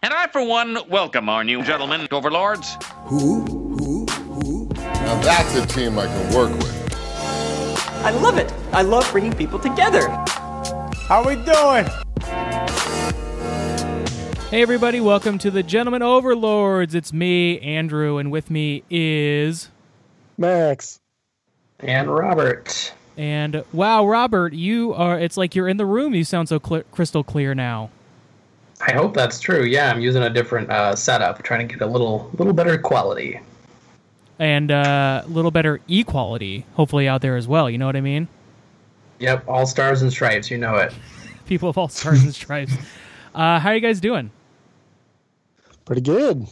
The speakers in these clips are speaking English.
And I, for one, welcome our new gentlemen, overlords. Who? Who? Who? Now that's a team I can work with. I love it. I love bringing people together. How we doing? Hey everybody, welcome to the Gentlemen Overlords. It's me, Andrew, and with me is Max. And Robert. and wow, Robert, you are it's like you're in the room. You sound so cl- crystal clear now. I hope that's true. Yeah, I'm using a different uh, setup, trying to get a little little better quality. And uh, a little better equality, hopefully out there as well. You know what I mean? Yep, all stars and stripes, you know it. People of all stars and stripes. Uh, how are you guys doing? Pretty good.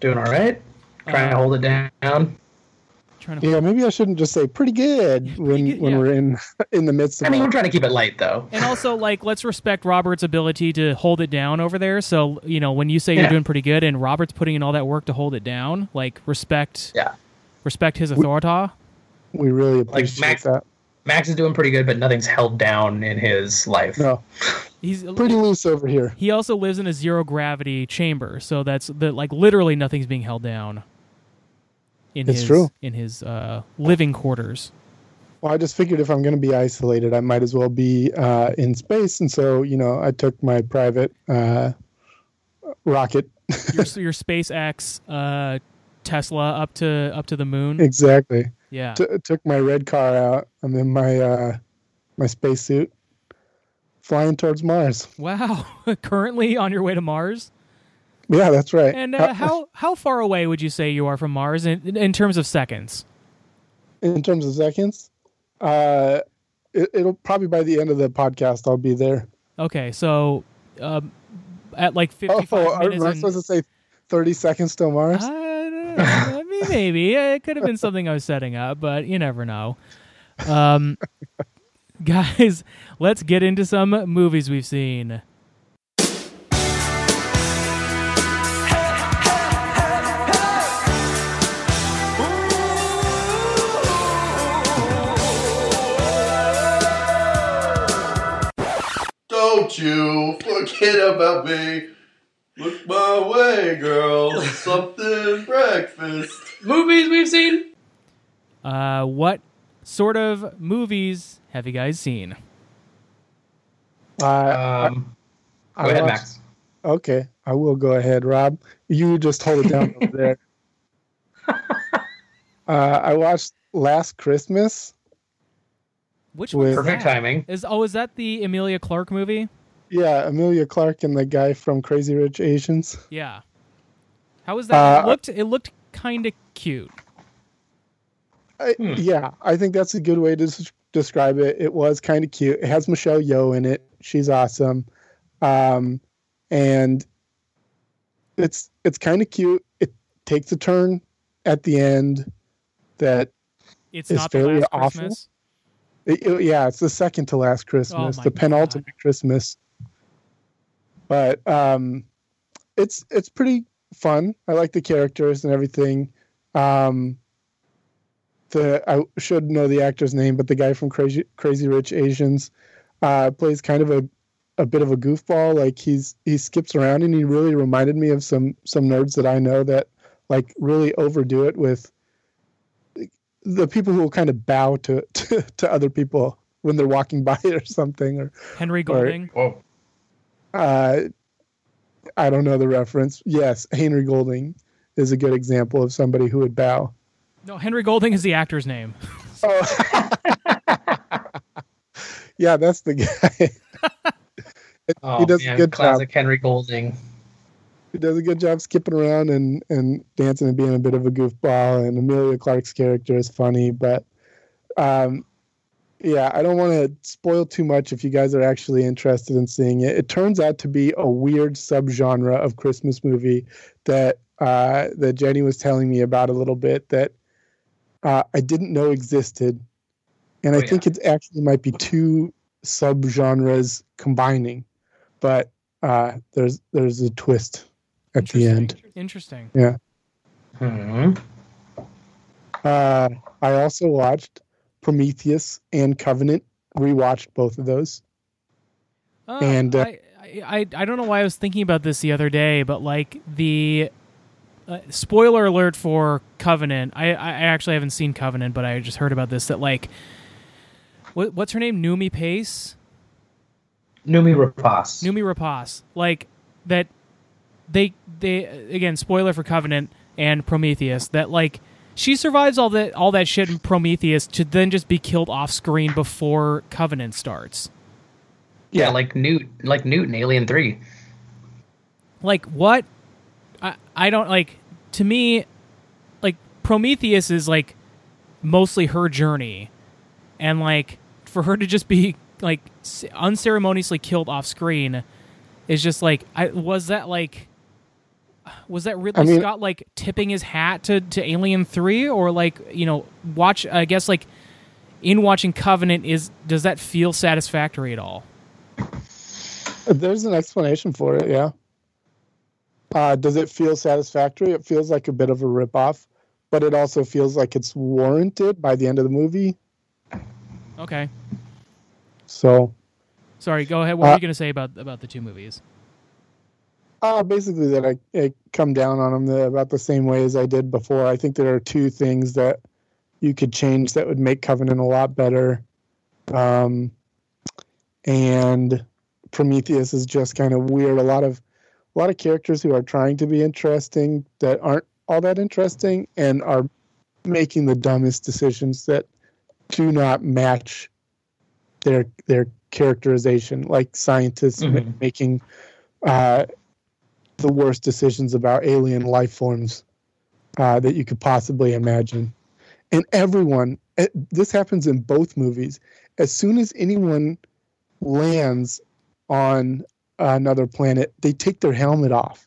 Doing all right. Trying to hold it down. Trying to Yeah, maybe I shouldn't just say pretty good when good, when yeah. we're in in the midst of. It. I mean, all- we're trying to keep it light though. And also, like, let's respect Robert's ability to hold it down over there. So, you know, when you say you're doing pretty good, and Robert's putting in all that work to hold it down, like, respect, Yeah. respect his authority. we really appreciate Max- that. Max is doing pretty good, but nothing's held down in his life. No, He's pretty loose over here. He also lives in a zero gravity chamber, so that's the like literally nothing's being held down. In It's his true. in his uh, living quarters. Well, I just figured if I'm going to be isolated, I might as well be uh, in space, and so you know, I took my private uh, rocket. Your your SpaceX uh, Tesla up to up to the moon. exactly. Yeah. T- took my red car out. I'm in my uh, my spacesuit, flying towards Mars. Wow. Currently on your way to Mars. Yeah, that's right. And uh, how how far away would you say you are from Mars in in terms of seconds? in terms of seconds, uh, it, it'll probably by the end of the podcast I'll be there. Okay, so um, at like Oh, 55 are, minutes am I supposed to say thirty seconds to Mars? I. I mean, maybe it could have been something I was setting up, but you never know. Um, guys, let's get into some movies we've seen. Don't you forget about me. Look my way, girl. Something breakfast. Movies we've seen. Uh, what sort of movies have you guys seen? Uh, Um, I go ahead, Max. Okay, I will go ahead, Rob. You just hold it down over there. Uh, I watched Last Christmas. Which With- one? Perfect timing. Is oh, is that the Emilia Clarke movie? Yeah, Emilia Clarke and the guy from Crazy Rich Asians. Yeah. How was that? it Uh, looked it looked kind of cute. I, Yeah, I think that's a good way to des- describe it. It was kind of cute. It has Michelle Yeoh in it. She's awesome, um, and it's it's kind of cute. It takes a turn at the end that It's it's not the fairly last awful. Christmas. It- it- yeah, it's the second to last Christmas, Oh the penultimate Christmas. But um, it's it's pretty fun. I like the characters and everything. Um, the I should know the actor's name, but the guy from Crazy Crazy Rich Asians uh, plays kind of a a bit of a goofball. Like he's he skips around, and he really reminded me of some some nerds that I know that like really overdo it with the people who will kind of bow to to, to other people when they're walking by or something or Henry Golding. Whoa. uh, I don't know the reference. Yes, Henry Golding is a good example of somebody who would bow. No, Henry Golding is the actor's name. Oh, yeah, that's the guy. Oh, He does a man, good classic Henry Golding. He does a good job skipping around and and dancing and being a bit of a goofball. And Emilia Clarke's character is funny, but um, yeah, I don't want to spoil too much if you guys are actually interested in seeing it. It turns out to be a weird subgenre of Christmas movie that uh, that Jenny was telling me about a little bit that uh, I didn't know existed, and Oh, I yeah. think it actually might be two subgenres combining, but uh, there's there's a twist at the end. Interesting. Yeah. Hmm. Uh, I also watched Prometheus and Covenant. Rewatched both of those. Uh, And, uh, I, I, I I don't know why I was thinking about this the other day, but like the uh, spoiler alert for Covenant. I I actually haven't seen Covenant, but I just heard about this that like what what's her name? Noomi Pace. Noomi Rapace. Noomi Rapace. Like that they they again spoiler for Covenant and Prometheus that like she survives all that all that shit in Prometheus to then just be killed off screen before Covenant starts. yeah, like Newt, like Newt in Alien Three. Like what? I I don't like to me like Prometheus is like mostly her journey and like for her to just be like unceremoniously killed off screen is just like I was that like was that Ridley I mean- Scott like tipping his hat to to Alien 3 or like you know watch I guess like in watching Covenant is does that feel satisfactory at all? There's an explanation for it, yeah. Uh, does it feel satisfactory? It feels like a bit of a ripoff, but it also feels like it's warranted by the end of the movie. Okay. So, Sorry, go ahead. What were Uh, you going to say about about the two movies? Uh, basically, that I, I come down on them the, about the same way as I did before. I think there are two things that you could change that would make Covenant a lot better. Um, and Prometheus is just kind of weird. A lot of a lot of characters who are trying to be interesting that aren't all that interesting and are making the dumbest decisions that do not match their their characterization like scientists ma- Mhm. making uh, the worst decisions about alien life forms uh, that you could possibly imagine. And everyone eh, this happens in both movies. As soon as anyone lands on another planet they take their helmet off.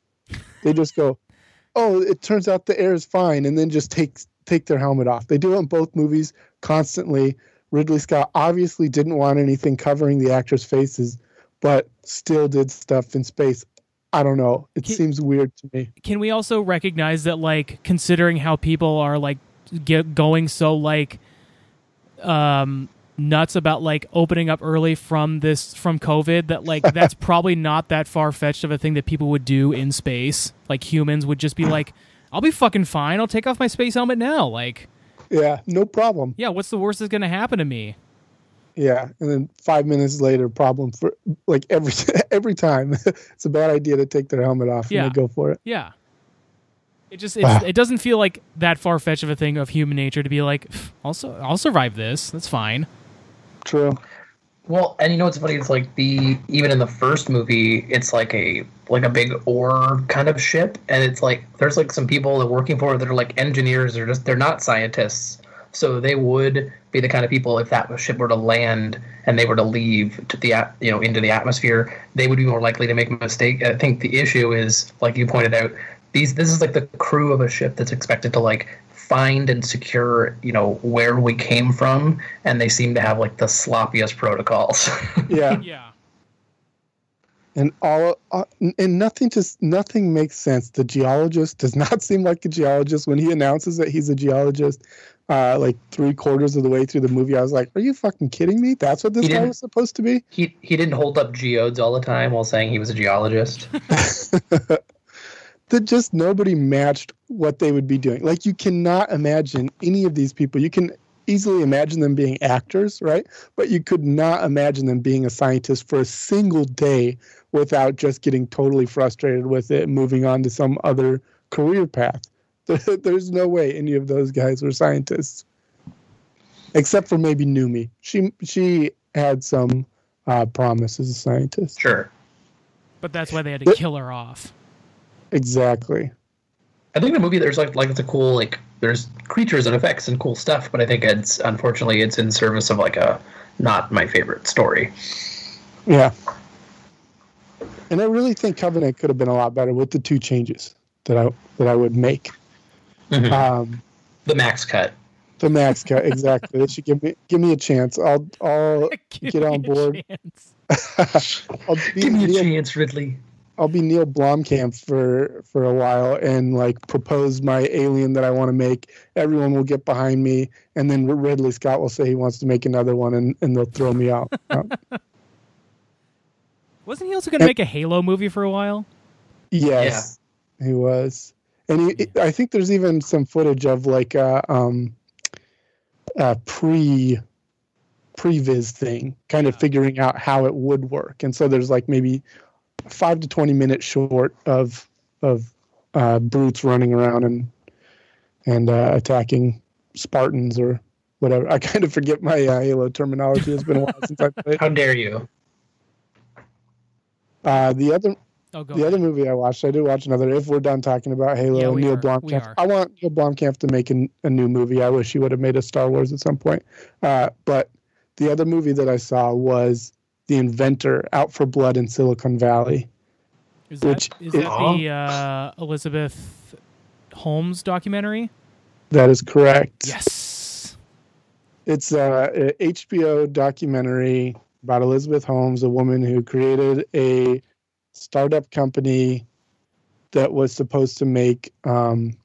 They just go oh it turns out the air is fine and then just take take their helmet off. They do it in both movies constantly. Ridley scott obviously didn't want anything covering the actors faces but still did stuff in space i don't know. It Can- seems weird to me. Can we also recognize that like considering how people are like get going so like um nuts about like opening up early from this from covid that like that's probably not that far fetched of a thing that people would do in space. Like humans would just be like i'll be fucking fine. I'll take off my space helmet now. Like yeah no problem. Yeah what's the worst that's gonna happen to me Yeah, and then five minutes later, problem for like every every time. it's a bad idea to take their helmet off Yeah. and go for it. yeah it just it's, it doesn't feel like that far fetched of a thing of human nature to be like also i'll survive this that's fine True. Well, and you know what's funny? It's like the even in the first movie, it's like a like a big ore kind of ship, and it's like there's like some people that are working for it that are like engineers. They're just they're not scientists, so they would be the kind of people if that ship were to land and they were to leave to the you know into the atmosphere, they would be more likely to make a mistake. I think the issue is like you pointed out. These this is like the crew of a ship that's expected to like find and secure you know where we came from and they seem to have like the sloppiest protocols Yeah, yeah and all uh, and nothing just nothing makes sense. The geologist does not seem like a geologist when he announces that he's a geologist. Uh, like three quarters of the way through the movie, I was like, "Are you fucking kidding me? That's what this guy was supposed to be." he he didn't hold up geodes all the time while saying he was a geologist that just nobody matched what they would be doing. Like you cannot imagine any of these people. You can easily imagine them being actors, right? But you could not imagine them being a scientist for a single day without just getting totally frustrated with it and moving on to some other career path. There's no way any of those guys were scientists. Except for maybe Noomi. She she had some uh, promise as a scientist. sure but that's why they had to kill her off Exactly. I think the movie there's like like it's a cool like there's creatures and effects and cool stuff but i think it's unfortunately it's in service of like a not my favorite story Yeah. And I really think Covenant could have been a lot better with the two changes that I that I would make. Mhm. Um, the max cut the max cut exactly. they should give me give me a chance. I'll I'll Give get on me a board. chance. I'll be give me a chance ridley I'll be Neil Blomkamp for for a while and like propose my alien that I want to make. Everyone will get behind me, and then Ridley Scott will say he wants to make another one, and, and they'll throw me out. Uh, Wasn't he also going to make a Halo movie for a while? Yes, he was, and he, I think there's even some footage of like a um, a pre previs thing, kind of figuring out how it would work. And so there's like maybe five to twenty minutes short of of uh, brutes running around and and uh, attacking Spartans or whatever. I kind of forget my uh, Halo terminology. It's been a while since I played. How dare you? Uh, the other Oh, go the ahead. other movie I watched, I did watch another. If we're done talking about Halo, Yeah, Neil are. We Blomkamp. are. I want Neil Blomkamp to make an, a new movie. I wish he would have made a Star Wars at some point. Uh, but the other movie that I saw was The Inventor, Out for Blood in Silicon Valley. Is that, which is that the uh, Elizabeth Holmes documentary? That is correct. Yes. It's uh, a HBO documentary about Elizabeth Holmes, a woman who created a startup company that was supposed to make um,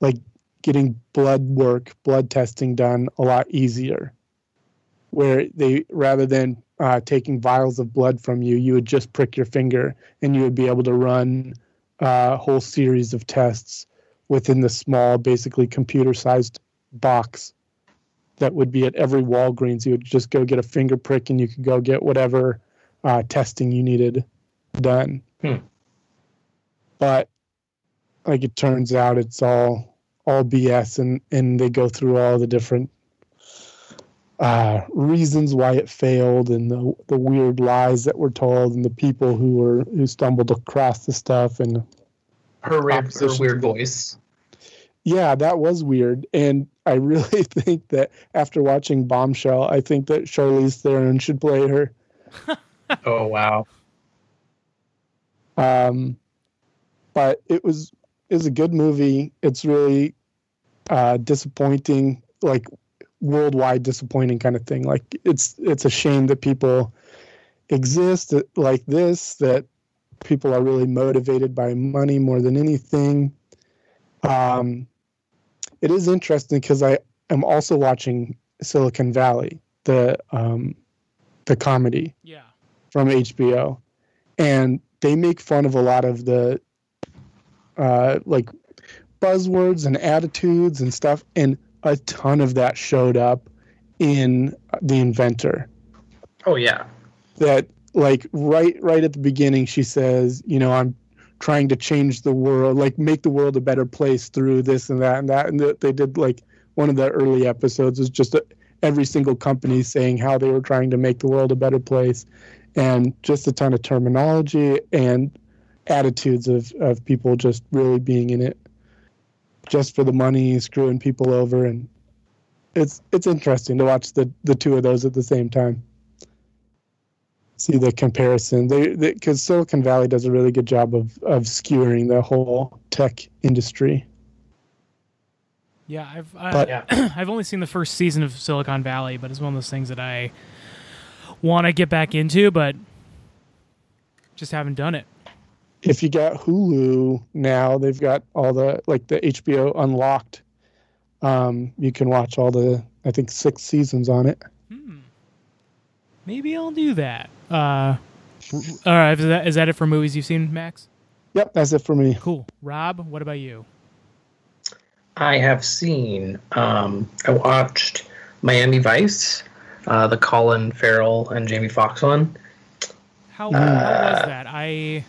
like getting blood work, blood testing done a lot easier. Where they rather than uh, taking vials of blood from you, you would just prick your finger and you would be able to run a whole series of tests within the small, basically computer-sized box that would be at every Walgreens. You would just go get a finger prick and you could go get whatever uh, testing you needed done. Hmm. But like it turns out, it's all all BS, and and they go through all the different uh, reasons why it failed, and the the weird lies that were told, and the people who were who stumbled across the stuff, and Her, weird, her weird voice. yeah, that was weird. And I really think that after watching Bombshell, I think that Charlize Theron should play her. Oh wow. Um, but it was it was a good movie. It's really uh, disappointing, like worldwide disappointing kind of thing. Like it's it's a shame that people exist that- like this. That people are really motivated by money more than anything. Um, it is interesting because I am also watching Silicon Valley, the um, the comedy Yeah. from HBO, and they make fun of a lot of the uh, like buzzwords and attitudes and stuff, and a ton of that showed up in the inventor. Oh yeah. That like right right at the beginning, she says, you know, I'm trying to change the world, like make the world a better place through this and that and that, and they did like one of the early episodes is just a, every single company saying how they were trying to make the world a better place and just a ton of terminology and attitudes of, of people just really being in it just for the money, screwing people over, and it's it's interesting to watch the the two of those at the same time. See the comparison, they because Silicon Valley does a really good job of of skewering the whole tech industry. Yeah, I've I, But- Yeah. I've only seen the first season of Silicon Valley, but it's one of those things that I want to get back into, but just haven't done it. If you got Hulu now, they've got all the like the HBO Unlocked. Um, you can watch all the I think six seasons on it. Hmm. Maybe I'll do that. Uh, all right, is that, is that it for movies you've seen, Max? Yep, that's it for me. Cool. Rob, what about you? I have seen. Um, I watched Miami Vice, uh, the Colin Farrell and Jamie Foxx one. How, how was that? I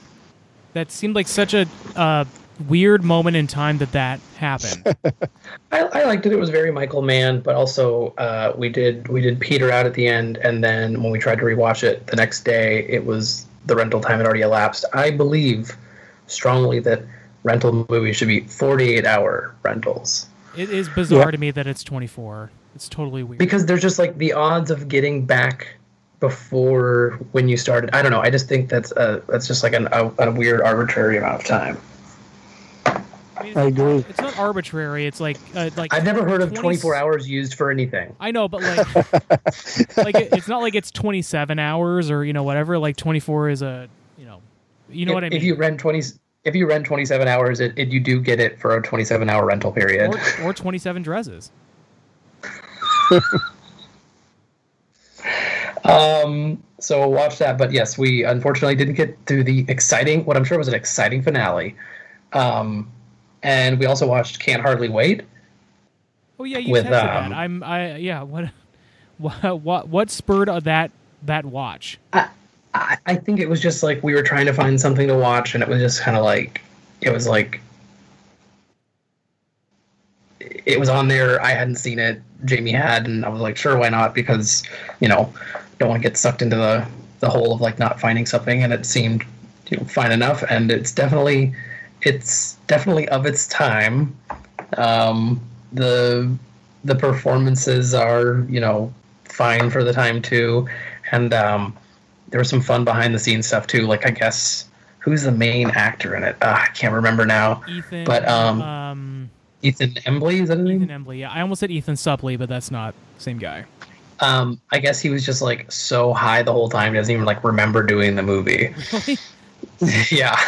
that seemed like such a uh, weird moment in time that that happened. I, I liked it. It was very Michael Mann, but also uh, we did we did peter out at the end, and then when we tried to rewatch it the next day, it was the rental time had already elapsed. I believe strongly that rental movies should be 48 hour rentals it is bizarre Yeah. to me that it's 24. It's totally weird. because there's just like the odds of getting back before when you started. I don't know. I just think that's a that's just like an, a, a weird arbitrary amount of time. I, mean, I agree. It's not arbitrary. It's like uh, like I've never heard of 20 24 hours used for anything. I know, but like, like it, it's not like it's 27 hours or you know whatever. Like 24 is a you know, you know if, what I mean. If you rent 20, if you rent 27 hours, it, it you do get it for a 27 hour rental period. or, or 27 dresses. Um, so watch that. But yes, we unfortunately didn't get to the exciting, what I'm sure was an exciting finale. Um, and we also watched Can't Hardly Wait. Oh yeah, you With, um, that. I'm. I yeah. What? What? What? What spurred that that watch? I, I think it was just like we were trying to find something to watch, and it was just kind of like it was like it was on there. I hadn't seen it. Jamie had, and I was like, sure, why not? Because you know, don't want to get sucked into the the hole of like not finding something, and it seemed you know fine enough, and it's definitely it's definitely of its time. Um, the the performances are you know fine for the time too, and um, there was some fun behind the scenes stuff too. Like I guess who's the main actor in it? Uh, I can't remember now. Ethan. But, um, um, Ethan Embley is that his name? Ethan Embley. Yeah, I almost said Ethan Suplee, but that's not same guy. Um, I guess he was just like so high the whole time, he doesn't even like remember doing the movie. Really? yeah.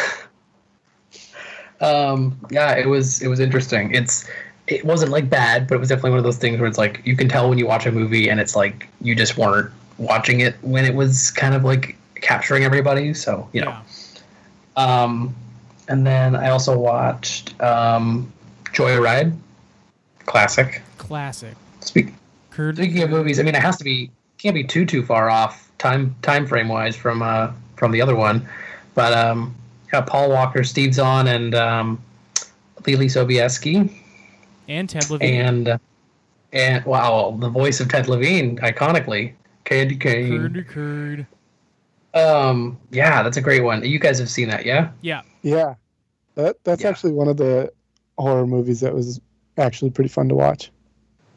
Um, yeah, it was it was interesting. It's it wasn't like bad, but it was definitely one of those things where it's like you can tell when you watch a movie and it's like you just weren't watching it when it was kind of like capturing everybody. So you know. Yeah. Um, and then I also watched um, Joyride, classic. Classic. Speak, Kurt. speaking of movies, I mean, it has to be can't be too too far off time time frame wise from uh from the other one, but um, yeah, Paul Walker, Steve Zahn, and um, Leelee Sobieski, and Ted Levine. and uh, and wow, the voice of Ted Levine, iconically, Candy Cane. Curd, curd. Um, yeah, that's a great one. You guys have seen that, yeah? Yeah. Yeah, that that's Yeah. actually one of the horror movies that was actually pretty fun to watch.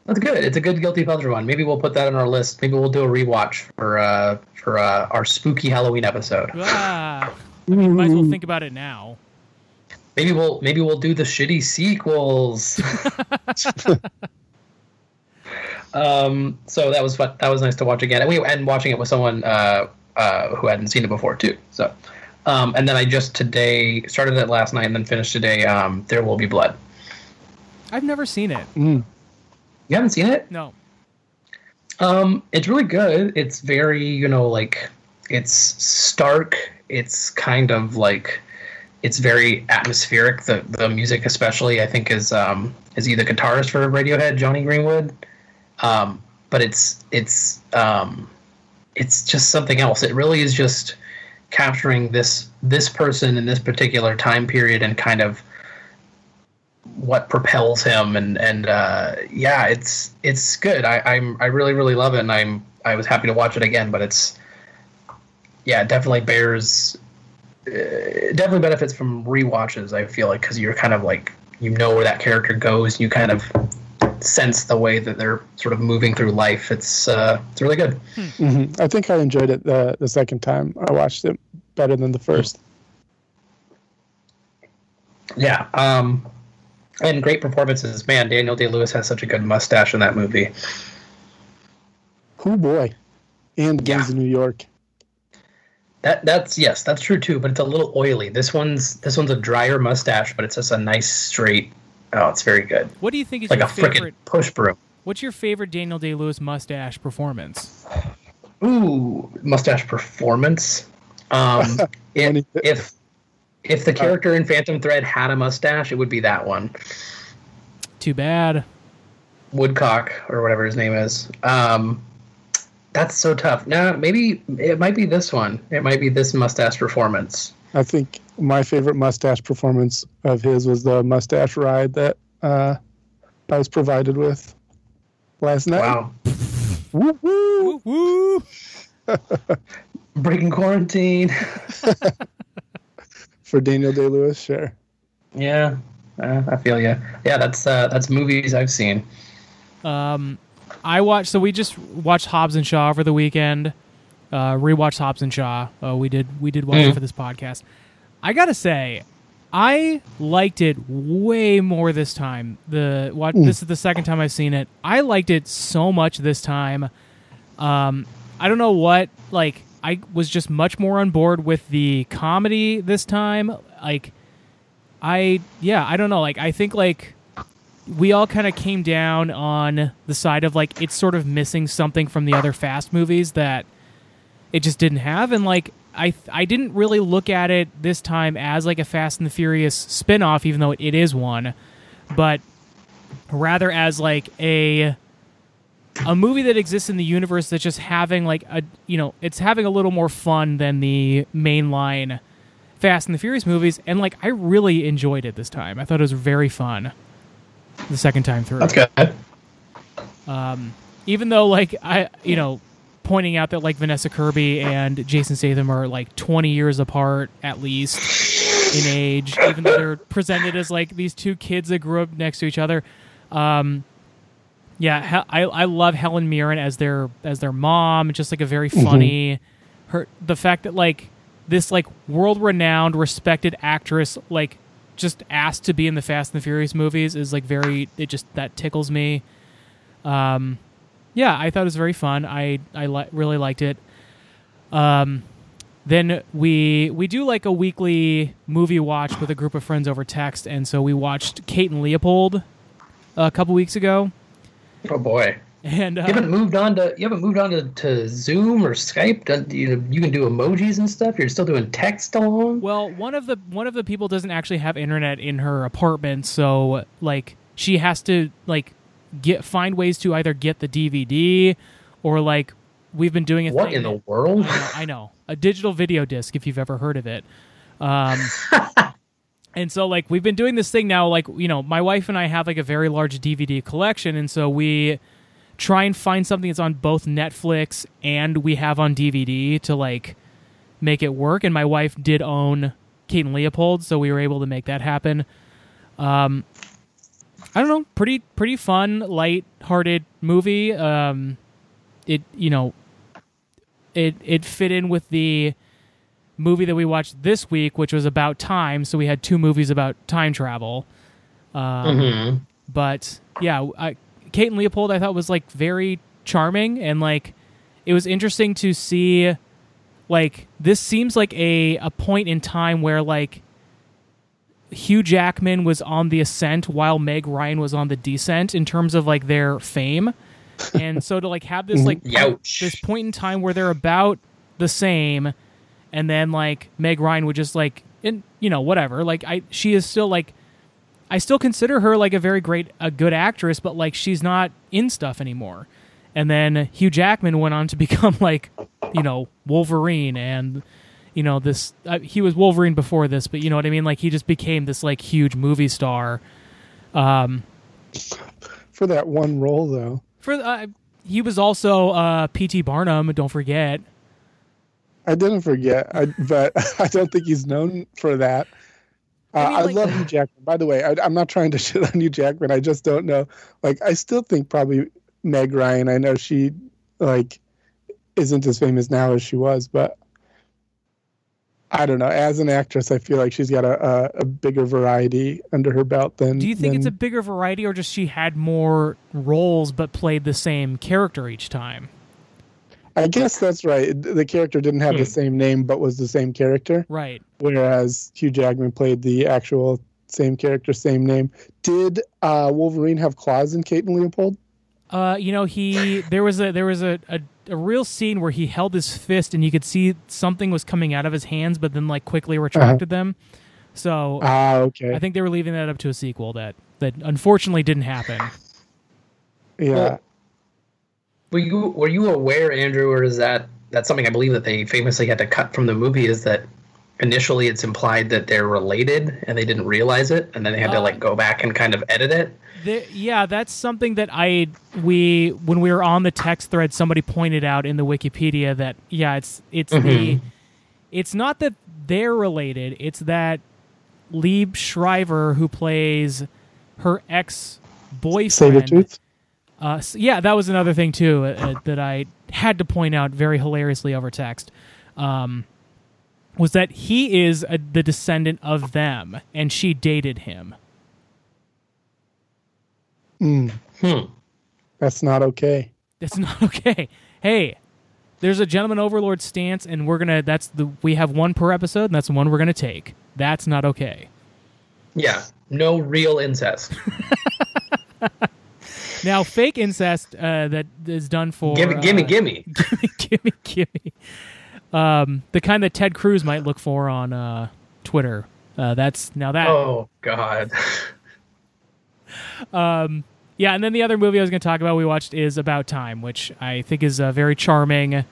That's good. It's a good guilty pleasure one. Maybe we'll put that on our list. Maybe we'll do a rewatch for uh for uh, our spooky Halloween episode. Ah, might as well think about it now. Maybe we'll maybe we'll do the shitty sequels. um. So that was fun. That was nice to watch again, and we and watching it with someone uh, uh, who hadn't seen it before too. So, um, and then I just today started it last night and then finished today. Um, there will be blood. I've never seen it. Mm. You haven't seen it? No. Um, it's really good. It's very, you know, like it's stark. It's kind of like it's very atmospheric. The the music, especially, I think, is um is he the guitarist for Radiohead, Jonny Greenwood. Um, but it's it's um it's just something else. It really is just capturing this this person in this particular time period and kind of what propels him and and uh, yeah it's it's good. I, i'm i really really love it and i'm i was happy to watch it again but it's yeah it definitely bears uh, definitely benefits from rewatches i feel like because you're kind of like you know where that character goes you kind of sense the way that they're sort of moving through life. It's uh it's really good. Hmm. I think I enjoyed it the the second time. I watched it better than the first. yeah um and great performances man daniel day lewis has such a good mustache in that movie Oh boy, and Yeah. Gangs of New York. That that's yes, that's true too. But it's a little oily. This one's this one's a drier mustache, but it's just a nice straight. Oh, it's very good. What do you think is Like your a freaking favorite? push broom. What's your favorite Daniel Day Lewis mustache performance? Ooh, mustache performance. Um, When if, if if the character in Phantom Thread had a mustache, it would be that one, Too bad. Woodcock or whatever his name is. Um, that's so tough. Now maybe it might be this one. It might be this mustache performance. I think my favorite mustache performance of his was the mustache ride that uh, I was provided with last night. Wow, Woo woo! Woo woo! breaking quarantine. For Daniel Day Lewis, sure. Yeah, uh, I feel you. Yeah, that's uh, that's movies I've seen. Um, I watched. So we just watched Hobbs and Shaw over the weekend. Uh, rewatched Hobbs and Shaw. Uh, we did. We did watch it Mhm. for this podcast. I gotta say, I liked it way more this time. The what? This is the second time I've seen it. I liked it so much this time. Um, I don't know what. Like, I was just much more on board with the comedy this time. Like, I yeah, I don't know. Like, I think like we all kind of came down on the side of like it's sort of missing something from the other fast movies that it just didn't have and like I I didn't really look at it this time as like a Fast and the Furious spin-off even though it is one but rather as like a a movie that exists in the universe that's just having like a you know it's having a little more fun than the mainline Fast and the Furious movies and like I really enjoyed it this time. I thought it was very fun the second time through That's good. even though like I you know pointing out that like Vanessa Kirby and Jason Statham are like 20 years apart at least in age even though they're presented as like these two kids that grew up next to each other um yeah I I love Helen Mirren as their as their mom just like a very funny her the fact that like this like world renowned respected actress like just asked to be in the Fast and the Furious movies is like very it just that tickles me um, yeah, I thought it was very fun. I I li- really liked it. Um, then we we do like a weekly movie watch with a group of friends over text, and so we watched Kate and Leopold a couple weeks ago, Oh boy. and uh, You haven't moved on to you haven't moved on to, to Zoom or Skype. You you can do emojis and stuff. You're still doing text alone. Well, one of the one of the people doesn't actually have internet in her apartment, so like she has to like get find ways to either get the DVD or like we've been doing it. What in the world? I know, I know. A digital video disc, if you've ever heard of it. Um, and so, like, we've been doing this thing now. Like, you know, my wife and I have like a very large DVD collection, and so we try and find something that's on both Netflix and we have on DVD to like make it work. And my wife did own Kate and Leopold, so we were able to make that happen. Um, I don't know, pretty pretty fun, light-hearted movie. Um, it you know it it fit in with the movie that we watched this week, which was about time. So we had two movies about time travel. Um, Mm-hmm. But yeah, I, Kate and Leopold, I thought was like very charming and like it was interesting to see. Like this seems like a a point in time where like Hugh Jackman was on the ascent while Meg Ryan was on the descent in terms of like their fame. And so to like have this like Youch. this point in time where they're about the same and then like Meg Ryan would just like and you know whatever. Like I she is still like I still consider her like a very great a good actress but like she's not in stuff anymore. And then Hugh Jackman went on to become like you know Wolverine and you know this uh, he was Wolverine before this but you know what I mean? Like he just became this like huge movie star. Um For that one role, though, for uh, he was also uh PT Barnum don't forget I didn't forget, I, but I don't think he's known for that. Uh, I I, mean, like- love Hugh Jackman. By the way, I, I'm not trying to shit on Hugh Jackman. I just don't know. Like, I still think probably Meg Ryan. I know she like isn't as famous now as she was, but I don't know. As an actress, I feel like she's got a, a, a bigger variety under her belt than. Do you think it's a bigger variety, or just she had more roles but played the same character each time? I guess that's right. The character didn't have the Hmm. same name, but was the same character. Right. whereas Hugh Jackman played the actual same character, same name. Did uh, Wolverine have claws in Kate and Leopold? Uh, you know, he there was a there was a, a a real scene where he held his fist and you could see something was coming out of his hands, but then like quickly retracted them. So Ah, okay. I think they were leaving that up to a sequel that that unfortunately didn't happen. yeah. Well, Were you were you aware, Andrew, or is that that's something I believe that they famously had to cut from the movie? Is that initially it's implied that they're related and they didn't realize it, and then they had to Uh, like go back and kind of edit it. The, yeah, that's something that I we when we were on the text thread, somebody pointed out in the Wikipedia that yeah, it's it's the it's not that they're related; it's that Liev Schreiber, who plays her ex boyfriend, Sabretooth? Uh, s- yeah, that was another thing too uh, uh, that I had to point out very hilariously over text. Um, was that he is a, the descendant of them, and she dated him. Mm, Hmm. that's not okay. That's not okay. Hey, there's a gentleman overlord stance, and we're gonna. That's the we have one per episode, and that's the one we're gonna take. That's not okay. Yeah, no real incest. Now, fake incest uh, that is done for gimme, gimme, uh, gimme. gimme, gimme, gimme. um, the kind that Ted Cruz might look for on uh, Twitter. Uh, that's now that. Oh God. Yeah, and then the other movie I was going to talk about we watched is About Time, which I think is a very charming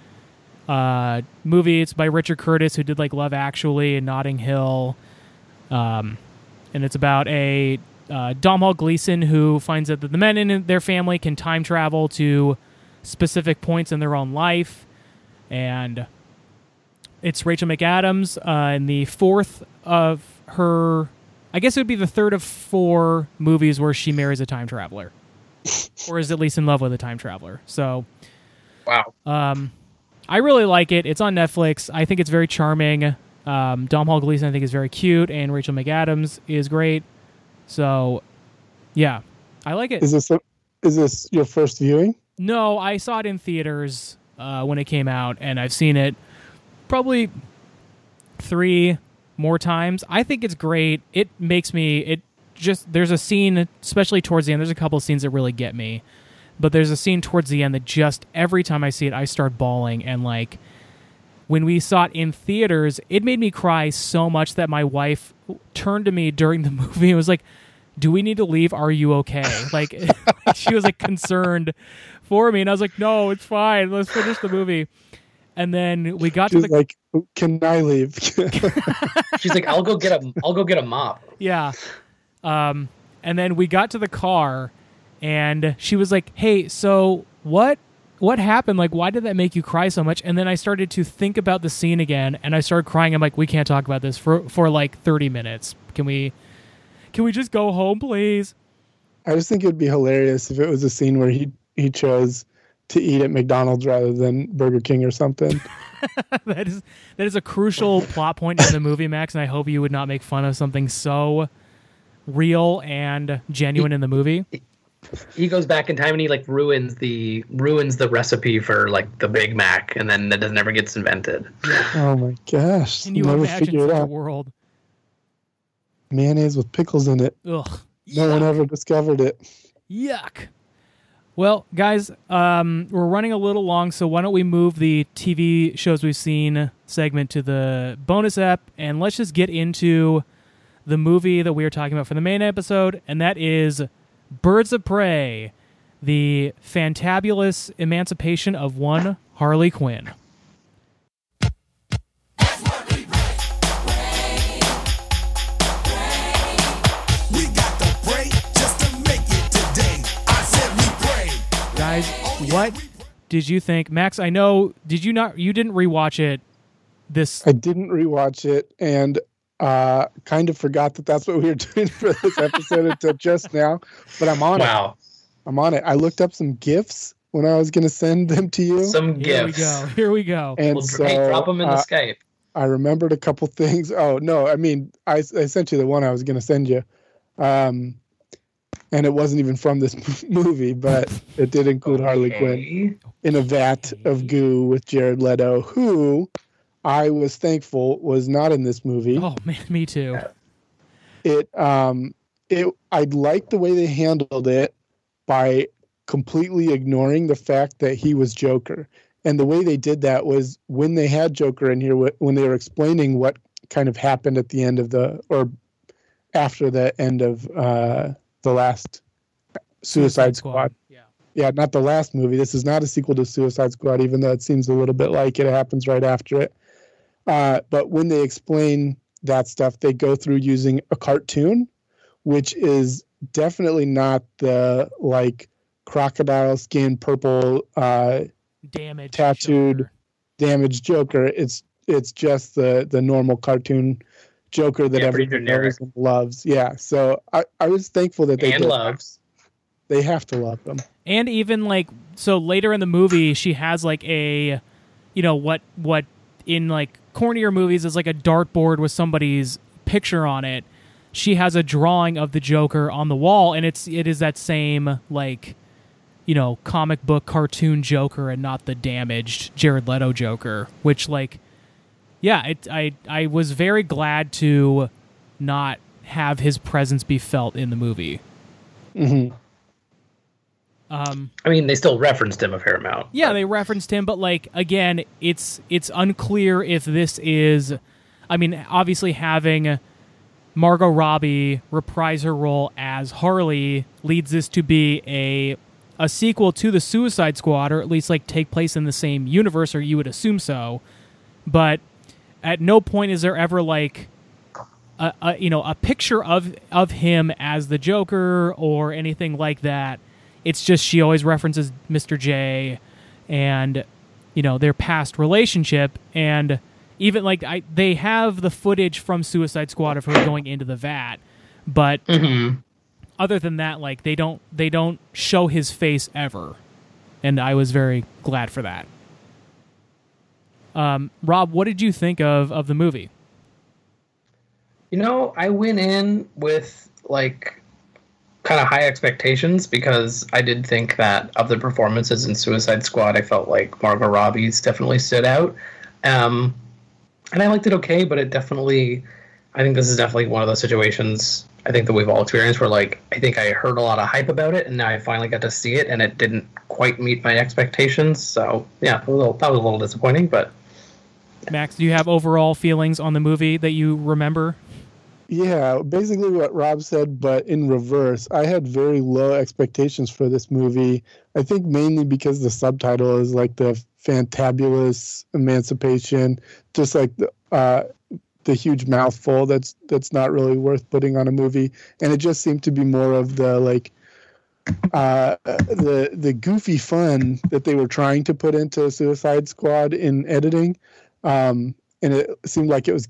uh, movie. It's by Richard Curtis, who did like Love Actually and Notting Hill, um, and it's about a uh, Domhnall Gleeson who finds out that the men in their family can time travel to specific points in their own life, and it's Rachel McAdams uh, in the fourth of her. I guess it would be the third of four movies where she marries a time traveler, or is at least in love with a time traveler. So Wow. um, I really like it. It's on Netflix. I think it's very charming. Um, Domhnall Gleeson, I think, is very cute, and Rachel McAdams is great. So, yeah, I like it. Is this a, is this your first viewing? No, I saw it in theaters uh, when it came out, and I've seen it probably three more times. I think it's great. It makes me it just there's a scene, especially towards the end. There's a couple of scenes that really get me, but there's a scene towards the end that just every time I see it, I start bawling. And like when we saw it in theaters, it made me cry so much that my wife turned to me during the movie and was like, "Do we need to leave? Are you okay?" Like she was like concerned for me, and I was like, "No, it's fine. Let's finish the movie." And then we got to the like, can I leave? She's like, I'll go get a, I'll go get a mop. yeah. Um, and then we got to the car, and she was like, "Hey, so what? What happened? Like, why did that make you cry so much?" And then I started to think about the scene again, and I started crying. I'm like, "We can't talk about this for for like 30 minutes. Can we? Can we just go home, please?" I just think it'd be hilarious if it was a scene where he he chose to eat at McDonald's rather than Burger King or something. that is that is a crucial plot point in the movie, Max, and I hope you would not make fun of something so real and genuine in the movie. He goes back in time and he like ruins the ruins the recipe for like the Big Mac, and then that never gets invented. oh my gosh! Can you Never imagine figure such it a out. world? Mayonnaise with pickles in it. Ugh. No one ever discovered it. Yuck. Well, guys, um, we're running a little long, so why don't we move the TV shows we've seen segment to the bonus app, and let's just get into the movie that we are talking about for the main episode, and that is Birds of Prey, the fantabulous emancipation of one Harley Quinn. Guys, what did you think? Max, I know, did you not, you didn't rewatch it this I didn't rewatch it and uh, kind of forgot that that's what we were doing for this episode until just now. But I'm on it. Wow. I'm on it. I looked up some gifts when I was going to send them to you, Some Here gifts. Here we go. Here we go. and Well, so hey, drop them in the uh, Skype. I remembered a couple things. Oh no, I mean, I, I sent you the one I was going to send you, um, and it wasn't even from this movie, but it did include Harley Quinn in a vat of goo with Jared Leto, who I was thankful was not in this movie. Oh man, me too. It um it I like the way they handled it by completely ignoring the fact that he was Joker. And the way they did that was when they had Joker in here when they were explaining what kind of happened at the end of the or after the end of uh the last Suicide, Squad. Yeah. Yeah, not the last movie. This is not a sequel to Suicide Squad, even though it seems a little bit like it. It happens right after it. Uh, but when they explain that stuff, they go through using a cartoon, which is definitely not the like crocodile skin, purple, uh, Damage. Tattooed. Joker. damaged Joker. It's it's just the the normal cartoon Joker that Yeah, pretty everyone knows and loves. Yeah. So I, I was thankful that they And did that. loves. They have to love them. And even like so later in the movie, she has like a, you know what what in like cornier movies is like a dartboard with somebody's picture on it. She has a drawing of the Joker on the wall, and it's it is that same like, you know, comic book cartoon Joker, and not the damaged Jared Leto Joker. Which like, yeah, it, I I was very glad to not have his presence be felt in the movie. hmm Um, I mean, they still referenced him a fair amount. yeah, they referenced him, but like again, it's it's unclear if this is. I mean, obviously having Margot Robbie reprise her role as Harley leads this to be a a sequel to the Suicide Squad, or at least like take place in the same universe, or you would assume so. But at no point is there ever like a, a you know a picture of of him as the Joker or anything like that. It's just she always references Mr. J and you know their past relationship and even like I they have the footage from Suicide Squad of her going into the vat, but mm-hmm. other than that, like they don't they don't show his face ever, and I was very glad for that. Um, Rob, what did you think of of the movie? You know, I went in with like kind of high expectations because I did think that of the performances in Suicide Squad, I felt like Margot Robbie's definitely stood out. Um, and I liked it okay, but it definitely, I think this is definitely one of those situations I think that we've all experienced where like I think I heard a lot of hype about it, and now I finally got to see it, and it didn't quite meet my expectations. So yeah, a little, that was a little disappointing, but Max, do you have overall feelings on the movie that you remember? Yeah, basically what Rob said, but in reverse. I had very low expectations for this movie. I think mainly because the subtitle is like the fantabulous emancipation, just like the uh, the huge mouthful that's that's not really worth putting on a movie, and it just seemed to be more of the like uh, the the goofy fun that they were trying to put into Suicide Squad in editing, um, and it seemed like it was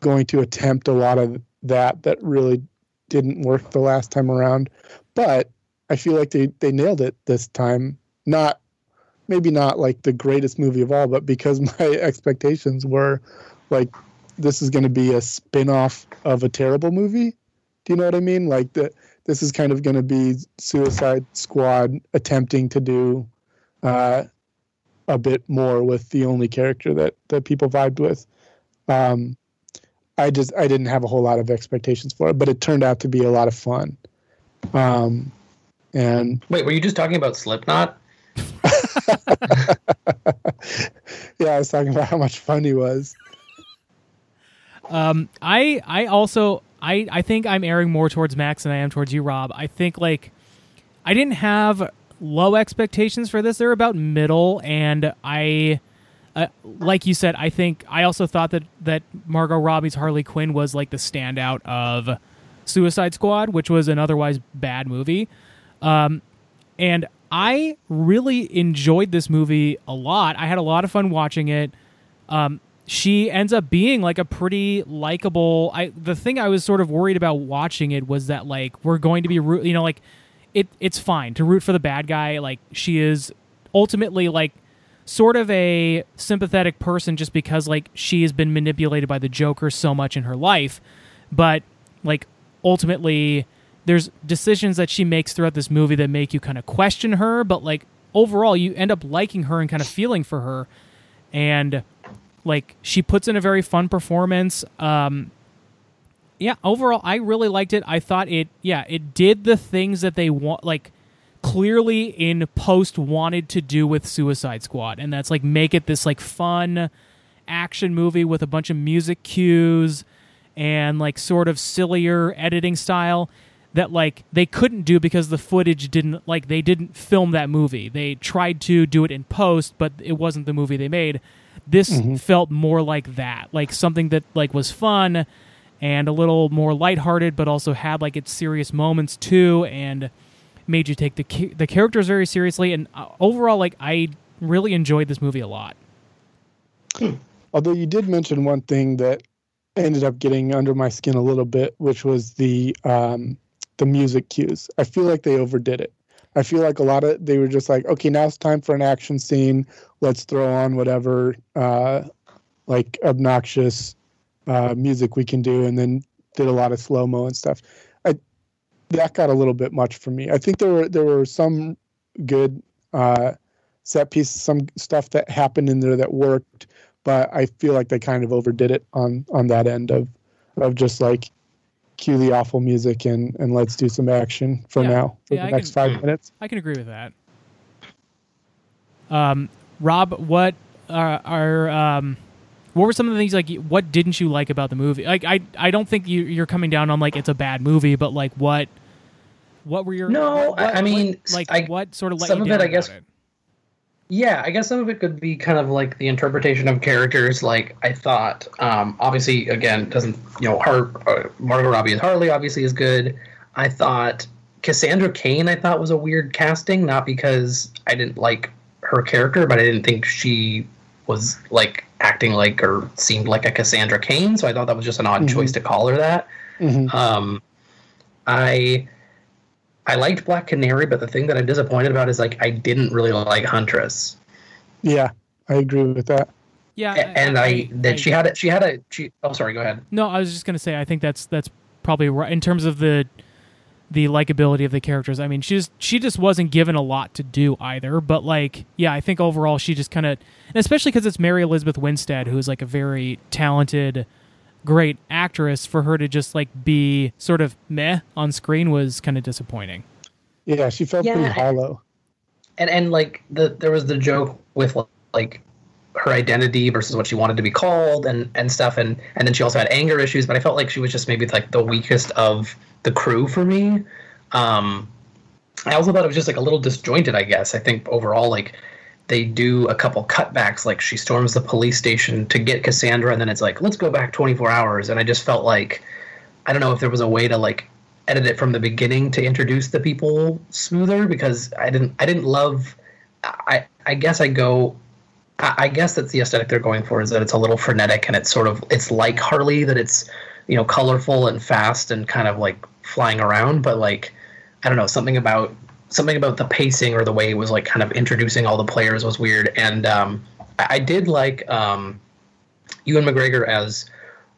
going to attempt a lot of that that really didn't work the last time around. But I feel like they they nailed it this time. Not maybe not like the greatest movie of all, but because my expectations were like this is going to be a spin-off of a terrible movie. Do you know what I mean? Like the this is kind of going to be Suicide Squad attempting to do uh, a bit more with the only character that that people vibed with. Um, I just I didn't have a whole lot of expectations for it, but it turned out to be a lot of fun. Um, and wait, were you just talking about Slipknot? yeah, I was talking about how much fun he was. Um, I I also I I think I'm erring more towards Max than I am towards you, Rob. I think like I didn't have low expectations for this; they're about middle, and I. Uh, like you said, I think I also thought that that Margot Robbie's Harley Quinn was like the standout of Suicide Squad, which was an otherwise bad movie. Um, and I really enjoyed this movie a lot. I had a lot of fun watching it. Um, she ends up being like a pretty likable. I the thing I was sort of worried about watching it was that like we're going to be you know, like it it's fine to root for the bad guy. Like she is ultimately like sort of a sympathetic person just because like she has been manipulated by the Joker so much in her life, but like ultimately there's decisions that she makes throughout this movie that make you kind of question her, but like overall you end up liking her and kind of feeling for her. And like she puts in a very fun performance. Um yeah overall i really liked it. I thought it yeah it did the things that they want like clearly in post wanted to do with suicide squad and that's like make it this like fun action movie with a bunch of music cues and like sort of sillier editing style that like they couldn't do because the footage didn't like they didn't film that movie. They tried to do it in post but it wasn't the movie they made. This mm-hmm. felt more like that like something that like was fun and a little more lighthearted but also had like its serious moments too and made you take the the characters very seriously and uh, overall like I really enjoyed this movie a lot Although you did mention one thing that ended up getting under my skin a little bit, which was the um, the music cues. I feel like they overdid it. I feel like a lot of they were just like, okay, now it's time for an action scene. Let's throw on whatever uh, like obnoxious uh, music we can do, and then did a lot of slow mo and stuff. I that got a little bit much for me. I think there were there were some good uh, set pieces, some stuff that happened in there that worked, but I feel like they kind of overdid it on on that end of of just like cue the awful music and and let's do some action for Yeah. now for Yeah, the I next can- five minutes. I can agree with that. Um, Rob, what are, are um, what were some of the things like? What didn't you like about the movie? Like, I I don't think you you're coming down on like it's a bad movie, but like what what were your No, what- I- what- mean, like I- what sort of some you of it, I guess- it? Yeah, I guess some of it could be kind of like the interpretation of characters. Like I thought, um, obviously, again, doesn't you know, Har- uh, Margot Robbie as Harley obviously is good. I thought Cassandra Cain, I thought was a weird casting, not because I didn't like her character, but I didn't think she was like acting like or seemed like a Cassandra Cain. So I thought that was just an odd Mhm. choice to call her that. Mhm. Um, I I liked Black Canary, but the thing that I'm disappointed about is like I didn't really like Huntress, Yeah, I agree with that. Yeah, A- and I, that she had a she had a she. Oh, sorry, go ahead. No, I was just gonna say I think that's that's probably right in terms of the the likability of the characters. I mean, she just she just wasn't given a lot to do either. But like, yeah, I think overall she just kind of, especially because it's Mary Elizabeth Winstead, who is like a very talented, great actress. For her to just like be sort of meh on screen was kind of disappointing. Yeah, she felt Yeah, pretty hollow. And and like the there was the joke with like her identity versus what she wanted to be called and and stuff, and and then she also had anger issues. But I felt like she was just maybe like the weakest of the crew for me. Um, I also thought it was just like a little disjointed. I guess I think overall like they do a couple cutbacks like she storms the police station to get cassandra and then it's like let's go back 24 hours and i just felt like i don't know if there was a way to like edit it from the beginning to introduce the people smoother because i didn't i didn't love i i guess i go I I guess that's the aesthetic they're going for is that it's a little frenetic and it's sort of it's like Harley that it's you know colorful and fast and kind of like flying around but like I don't know something about something about the pacing or the way it was like kind of introducing all the players was weird and um, I, I did like um, Ewan McGregor as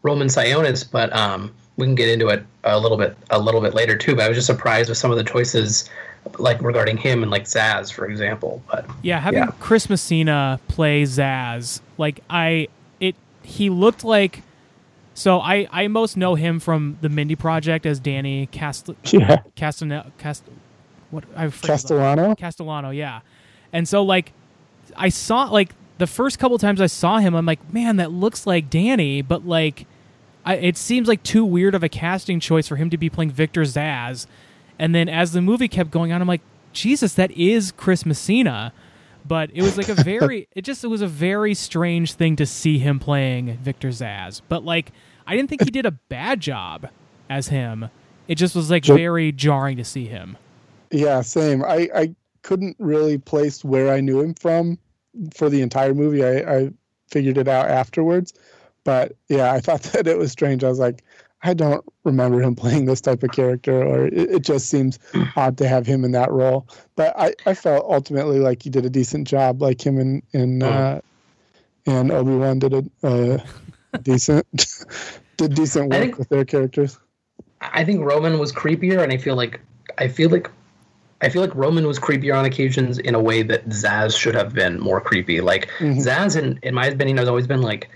Roman Sionis but um, we can get into it a little bit a little bit later too but I was just surprised with some of the choices like regarding him and like Zaz for example but Yeah, having Yeah. Chris Messina play Zaz, like I, it he looked like. So I I most know him from the Mindy Project as Danny Cast Yeah, Castan Cast what I. Castellano. Castellano, yeah. And so like I saw like the first couple times I saw him, I'm like, man, that looks like Danny, but like I, it seems like too weird of a casting choice for him to be playing Victor Zaz. And then as the movie kept going on, I'm like, Jesus, that is Chris Messina. But it was like a very, it just it was a very strange thing to see him playing Victor Zaz. But like, I didn't think he did a bad job as him. It just was like very jarring to see him. Yeah, same. I, I couldn't really place where I knew him from for the entire movie. I, I figured it out afterwards. But yeah, I thought that it was strange. I was like, I don't remember him playing this type of character, or it, it just seems odd to have him in that role. But I, I felt ultimately like he did a decent job, like him and in uh, and Obi Wan did a uh, decent did decent work think- with their characters. I think Roman was creepier, and I feel like I feel like I feel like Roman was creepier on occasions in a way that Zaz should have been more creepy. Like Mhm. Zaz, in in my opinion, has always been like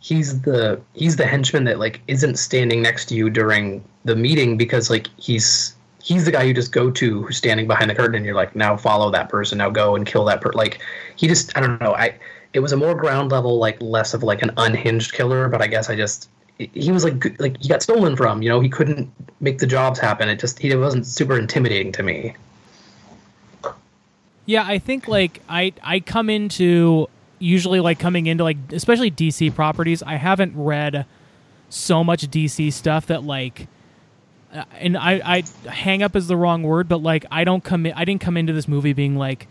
he's the he's the henchman that like isn't standing next to you during the meeting because like he's he's the guy you just go to who's standing behind the curtain and you're like now follow that person now go and kill that person like he just i don't know i it was a more ground level like less of like an unhinged killer but i guess i just he was like like he got stolen from you know he couldn't make the jobs happen it just he wasn't super intimidating to me Yeah, I think like I I come into usually like coming into like especially DC properties. I haven't read so much DC stuff that like uh, and I I hang up is the wrong word, but like I don't come in, I didn't come into this movie being like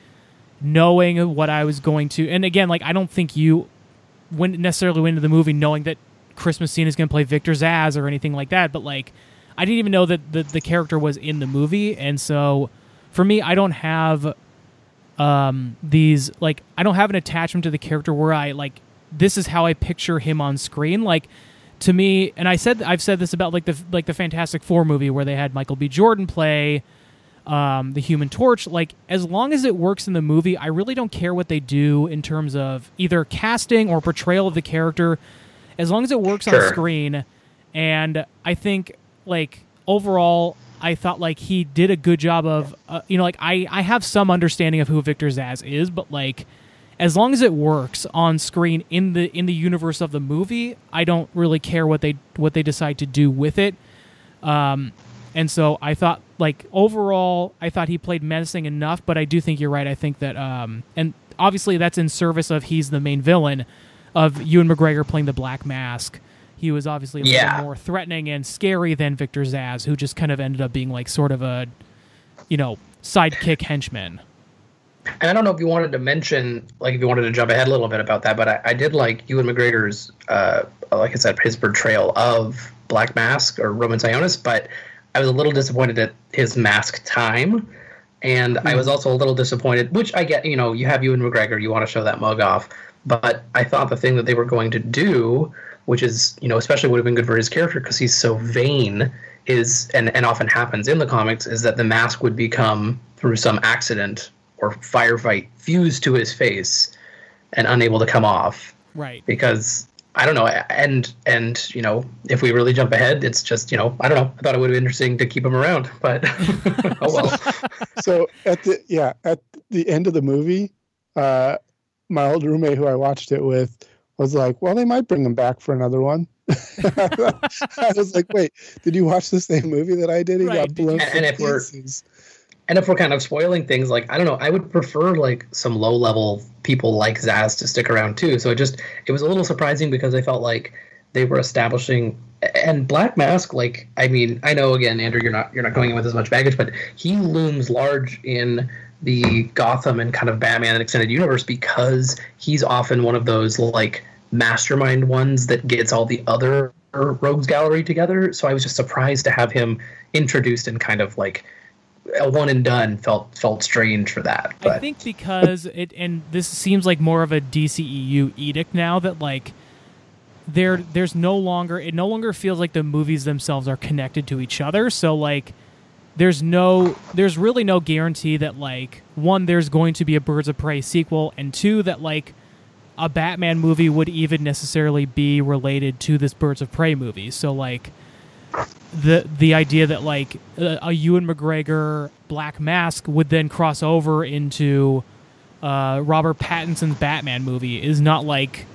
knowing what I was going to. And again, like I don't think you went necessarily went into the movie knowing that Chris Messina is going to play Victor Zaz or anything like that, but like I didn't even know that the the character was in the movie, and so for me, I don't have um these like I don't have an attachment to the character where I like this is how I picture him on screen like to me and I said I've said this about like the like the Fantastic 4 movie where they had Michael B Jordan play um the Human Torch like as long as it works in the movie I really don't care what they do in terms of either casting or portrayal of the character as long as it works on screen and I think like overall, I thought like he did a good job of, uh, you know, like I I have some understanding of who Victor Zaz is, but like as long as it works on screen in the in the universe of the movie, I don't really care what they what they decide to do with it. Um, and so I thought like overall, I thought he played menacing enough, but I do think you're right. I think that um, and obviously that's in service of he's the main villain of Ewan McGregor playing the Black Mask. He was obviously a Yeah. little more threatening and scary than Victor Zaz, who just kind of ended up being like sort of a, you know, sidekick henchman. And I don't know if you wanted to mention, like, if you wanted to jump ahead a little bit about that, but I, I did like Ewan McGregor's, uh, like I said, his portrayal of Black Mask or Roman Sionis, but I was a little disappointed at his mask time. And I hmm. was also a little disappointed, which I get, you know, you have Ewan McGregor, you want to show that mug off. But I thought the thing that they were going to do, which is, you know, especially would have been good for his character because he's so vain, is, and, and often happens in the comics, is that the mask would become, through some accident or firefight, fused to his face and unable to come off Right. because I don't know, and and you know, if we really jump ahead, it's just you know, I don't know. I thought it would have been interesting to keep him around, but oh well. so at the yeah at the end of the movie uh my old roommate who i watched it with was like well they might bring him back for another one i was like wait did you watch the same movie that i did he Right, got blown And- and if we're- pieces. And if we're kind of spoiling things, like I don't know, I would prefer like some low level people like Zaz to stick around too. So it just it was a little surprising because I felt like they were establishing and Black Mask, like I mean, I know again, Andrew, you're not you're not going in with as much baggage, but he looms large in the Gotham and kind of Batman and extended universe because he's often one of those like mastermind ones that gets all the other rogues gallery together. So I was just surprised to have him introduced and kind of like a one and done felt felt strange for that. But I think because it and this seems like more of a DCEU edict now that like there there's no longer it no longer feels like the movies themselves are connected to each other. So like there's no there's really no guarantee that like one there's going to be a Birds of Prey sequel and two that like a Batman movie would even necessarily be related to this Birds of Prey movie. So like the the idea that like a, a Ewan McGregor Black Mask would then cross over into uh, Robert Pattinson's Batman movie is not like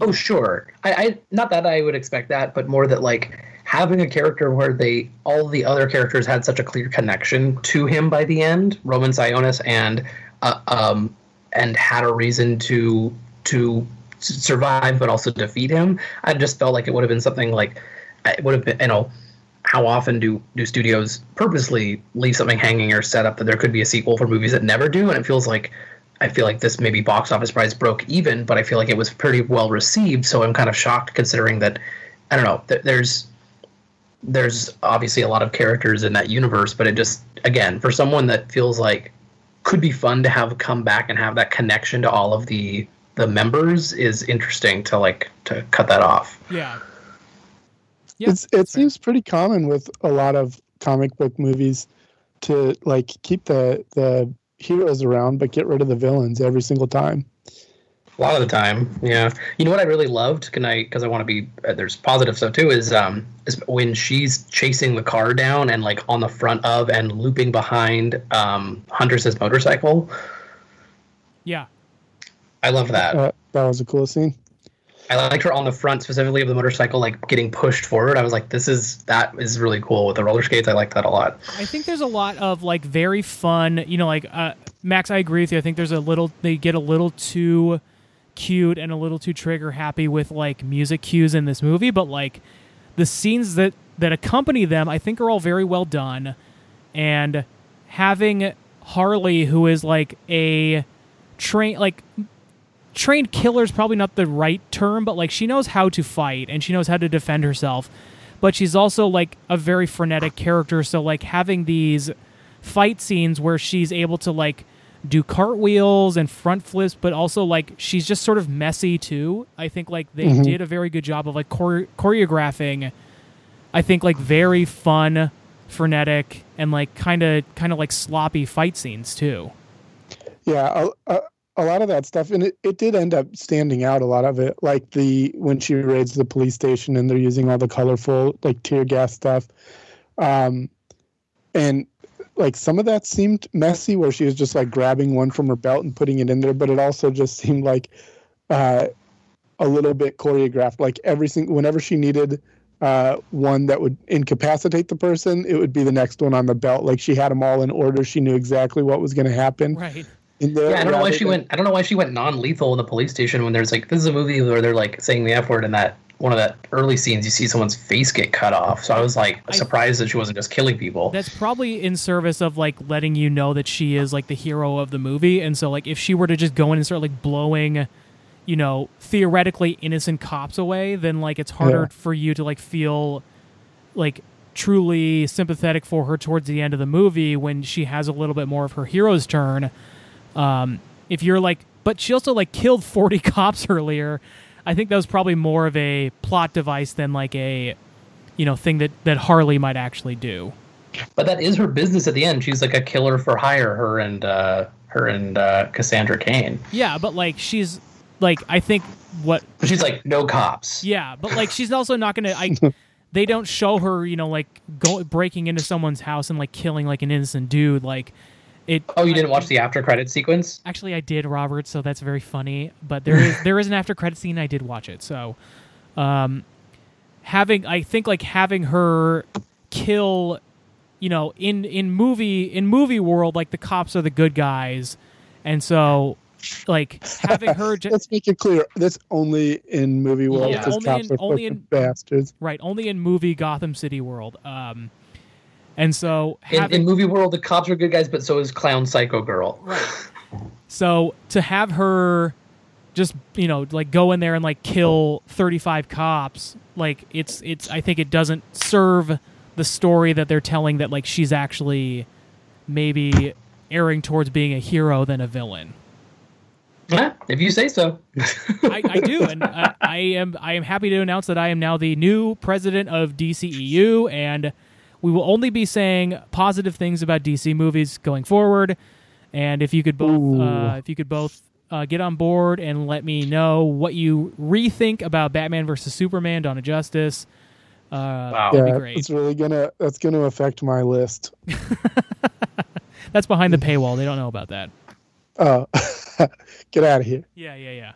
oh sure, I, I not that I would expect that, but more that like having a character where they all the other characters had such a clear connection to him by the end, Roman Sionis, and uh, um and had a reason to to survive but also defeat him. I just felt like it would have been something like it would have been you know how often do do studios purposely leave something hanging or set up that there could be a sequel for movies that never do and it feels like I feel like this maybe box office price broke even, but I feel like it was pretty well received. So I'm kind of shocked considering that I don't know. th- There's there's obviously a lot of characters in that universe, but it just again for someone that feels like could be fun to have come back and have that connection to all of the the members is interesting to like to cut that off. yeah. Yeah, it's it fair. seems pretty common with a lot of comic book movies to like keep the the heroes around but get rid of the villains every single time A lot of the time, yeah. You know what I really loved? Can I? Because I want to be. Uh, there's positive stuff too. Is um is when she's chasing the car down and like on the front of and looping behind um Huntress's motorcycle. Yeah. I love that. uh, that was a cool scene I liked her on the front specifically of the motorcycle, like getting pushed forward. I was like, this is that is really cool with the roller skates. I like that a lot. I think there's a lot of like very fun, you know, like uh, Max. I agree with you. I think there's a little they get a little too cute and a little too trigger happy with like music cues in this movie, but like the scenes that that accompany them, I think are all very well done. And having Harley, who is like a train like trained killer is probably not the right term, but like she knows how to fight and she knows how to defend herself. But she's also like a very frenetic character, so like having these fight scenes where she's able to like do cartwheels and front flips, but also like she's just sort of messy too. I think like they mm-hmm. did a very good job of like chore- choreographing. I think like very fun, frenetic, and like kind of kind of like sloppy fight scenes too. yeah a, a, lot of that stuff, and it, it did end up standing out. A lot of it, like the when she raids the police station and they're using all the colorful like tear gas stuff, um, and like some of that seemed messy, where she was just like grabbing one from her belt and putting it in there, but it also just seemed like uh, a little bit choreographed. Like every single whenever she needed uh, one that would incapacitate the person, it would be the next one on the belt. Like she had them all in order. She knew exactly what was going to happen. Right. In there, Yeah, I don't know why she went. I don't know why she went non-lethal in the police station when there's like this is a movie where they're like saying the f word in that one of that early scenes. You see someone's face get cut off. So I was like I- surprised that she wasn't just killing people. That's probably in service of like letting you know that she is like the hero of the movie, and so like if she were to just go in and start like blowing, you know, theoretically innocent cops away, then like it's harder Yeah. for you to like feel like truly sympathetic for her towards the end of the movie when she has a little bit more of her hero's turn. Um, if you're like, but she also like killed 40 cops earlier. I think that was probably more of a plot device than like a, you know, thing that that Harley might actually do. But that is her business at the end. She's like a killer for hire. Her and uh, her and uh, Cassandra Cain. Yeah, but like she's like I think what But she's like no cops. yeah, but like she's also not gonna I they don't show her, you know, like go breaking into someone's house and like killing like an innocent dude. Like it Oh, you didn't watch the after credit sequence? Actually I did, Robert, so that's very funny. But there is there is an after credit scene I did watch it. So um having I think like having her kill you know, in in movie in movie world, like the cops are the good guys. And so like having her ju- Let's make it clear. That's only in movie world Yeah, only cops in- are only in- bastards. Right, only in movie Gotham City world. Um, and so In, having, in movie world, the cops are good guys, but so is Clown Psycho Girl. Right. so to have her just you know like go in there and like kill 35 cops like it's it's i think it doesn't serve the story that they're telling that like she's actually maybe erring towards being a hero than a villain Eh, if you say so. I, I do, and uh, I am I am happy to announce that I am now the new president of DCEU, and we will only be saying positive things about DC movies going forward. And if you could both, uh, if you could both uh, get on board and let me know what you rethink about Batman versus Superman: Dawn of Justice, uh, Wow. that'd be Yeah, great. it's really gonna that's gonna affect my list. That's behind the paywall; they don't know about that. Oh, get out of here. Yeah, yeah, yeah.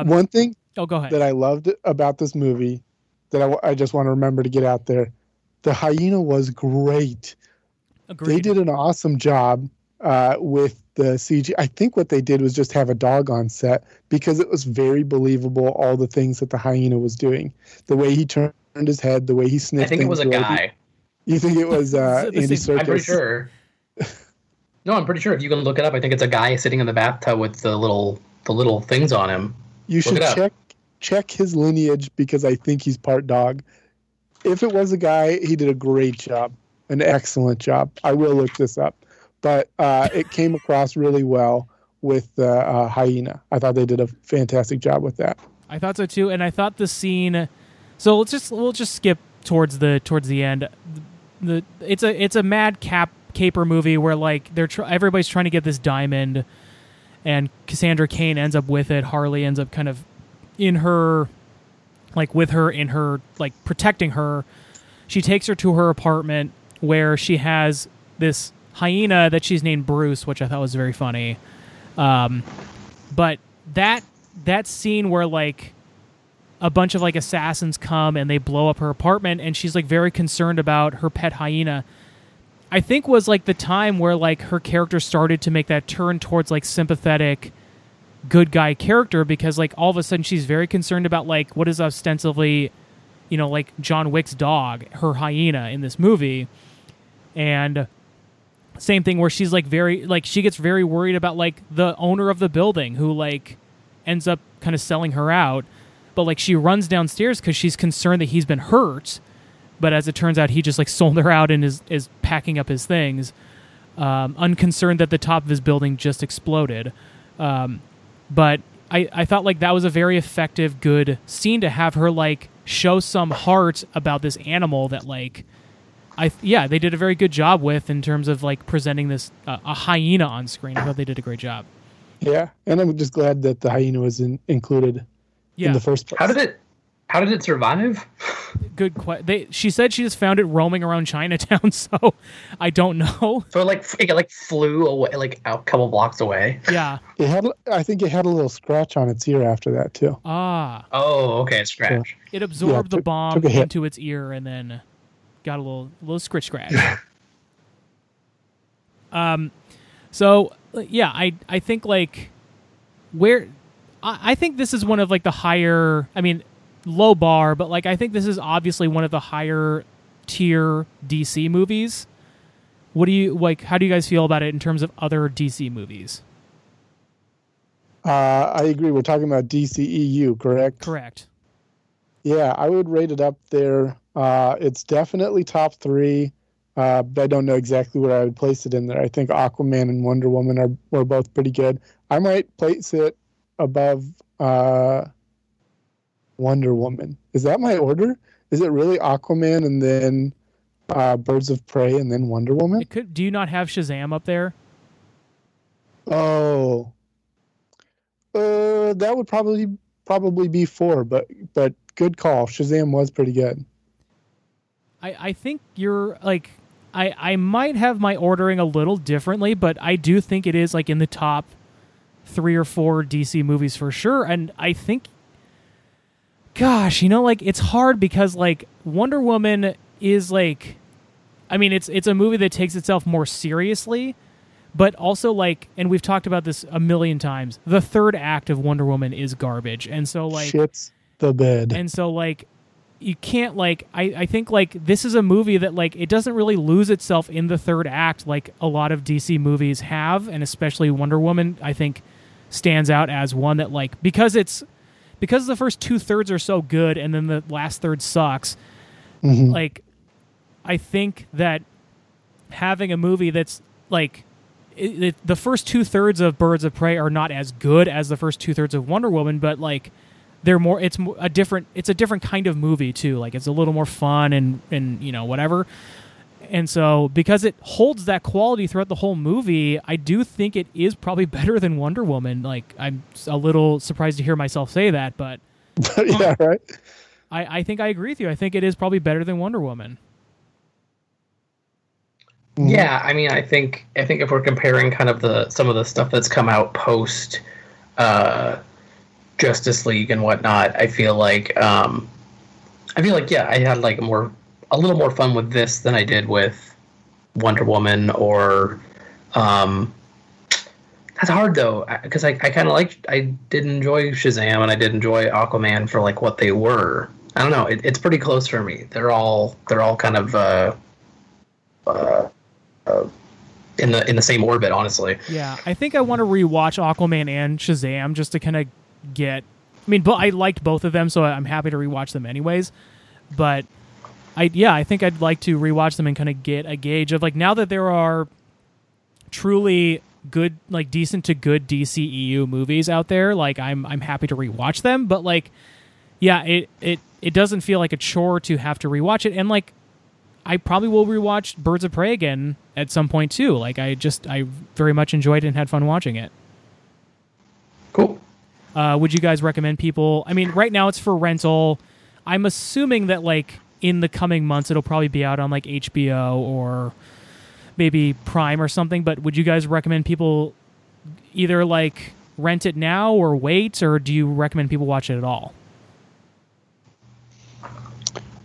Um, One thing oh, go ahead. that I loved about this movie that I, I just want to remember to get out there, the hyena was great. Agreed. They did an awesome job uh, with the CG. I think what they did was just have a dog on set because it was very believable. All the things that the hyena was doing, the way he turned his head, the way he sniffed. I think it was a things, guy. You think it was uh, Andy same- Serkis? I'm pretty sure. No, I'm pretty sure. If you can look it up, I think it's a guy sitting in the bathtub with the little the little things on him. You should check check his lineage because I think he's part dog. If it was a guy, he did a great job, an excellent job. I will look this up, but uh, it came across really well with the uh, hyena. I thought they did a fantastic job with that. I thought so too, and I thought the scene. So let's just we'll just skip towards the towards the end. The it's a it's a mad cap caper movie where like they're tr- everybody's trying to get this diamond, and Cassandra Cain ends up with it. Harley ends up kind of in her, like with her in her like protecting her. She takes her to her apartment where she has this hyena that she's named Bruce, which I thought was very funny. Um, but that that scene where like a bunch of like assassins come and they blow up her apartment and she's like very concerned about her pet hyena i think was like the time where like her character started to make that turn towards like sympathetic good guy character because like all of a sudden she's very concerned about like what is ostensibly you know like john wick's dog her hyena in this movie. And same thing where she's like very like she gets very worried about like the owner of the building who like ends up kind of selling her out. But like she runs downstairs because she's concerned that he's been hurt. But as it turns out he just like sold her out and is is packing up his things. Um, unconcerned that the top of his building just exploded. Um, but I, I thought like that was a very effective good scene to have her like show some heart about this animal that like I yeah they did a very good job with in terms of like presenting this uh, a hyena on screen. I thought they did a great job. Yeah, and I'm just glad that the hyena was in, included Yeah, in the first place. How did it? How did it survive? good. question. they she said she just found it roaming around Chinatown, so I don't know. So it like it like flew away, like a couple blocks away. Yeah. It had, I think it had a little scratch on its ear after that too. Ah, Oh, okay, scratch. it absorbed the took- bomb took a hit. into its ear and then got a little little scratch scratch. um, so yeah, I I think like where I, I think this is one of like the higher. I mean, low bar, but like I think this is obviously one of the higher tier DC movies. What do you like? How do you guys feel about it in terms of other DC movies? Uh, I agree. We're talking about DCEU, correct? Correct. Yeah, I would rate it up there. Uh, it's definitely top three, uh, but I don't know exactly where I would place it in there. I think Aquaman and Wonder Woman are were both pretty good. I might place it above uh, Wonder Woman. Is that my order? Is it really Aquaman and then uh, Birds of Prey and then Wonder Woman? It could. Do you not have Shazam up there? Oh, uh, that would probably probably be four, but but good call. Shazam was pretty good. I, I think you're like I I might have my ordering a little differently, but I do think it is like in the top three or four DC movies for sure. And I think gosh, you know, like it's hard because like Wonder Woman is like I mean it's it's a movie that takes itself more seriously, but also like and we've talked about this a million times, the third act of Wonder Woman is garbage. And so like Shits the bed. and so like you can't like I, I think like this is a movie that like it doesn't really lose itself in the third act like a lot of DC movies have and especially Wonder Woman I think stands out as one that like because it's because the first two thirds are so good and then the last third sucks Mhm. like I think that having a movie that's like it, it, the first two thirds of Birds of Prey are not as good as the first two thirds of Wonder Woman, but like they're more. It's a different. It's a different kind of movie too. Like it's a little more fun and and you know whatever. And so because it holds that quality throughout the whole movie, I do think it is probably better than Wonder Woman. Like I'm a little surprised to hear myself say that, but yeah, right. I, I think I agree with you. I think it is probably better than Wonder Woman. Mhm. Yeah, I mean, I think I think if we're comparing kind of the some of the stuff that's come out post uh, Justice League and whatnot, I feel like um, I feel like yeah, I had like more a little more fun with this than I did with Wonder Woman or um, that's hard though because I, I kind of like I did enjoy Shazam and I did enjoy Aquaman for like what they were. I don't know. It, it's pretty close for me. They're all they're all kind of uh, uh, uh, in the in the same orbit, honestly. Yeah, I think I want to rewatch Aquaman and Shazam just to kind of get. I mean, but I liked both of them, so I'm happy to rewatch them anyways. But I, yeah, I think I'd like to rewatch them and kind of get a gauge of like now that there are truly good, like decent to good DCEU movies out there. Like I'm, I'm happy to rewatch them. But like, yeah, it it it doesn't feel like a chore to have to rewatch it, and like I probably will rewatch Birds of Prey again at some point too. Like I just I very much enjoyed it and had fun watching it. Cool. Uh, would you guys recommend people? I mean, right now it's for rental. I'm assuming that like in the coming months it'll probably be out on like HBO or maybe Prime or something. But would you guys recommend people either like rent it now or wait, or do you recommend people watch it at all?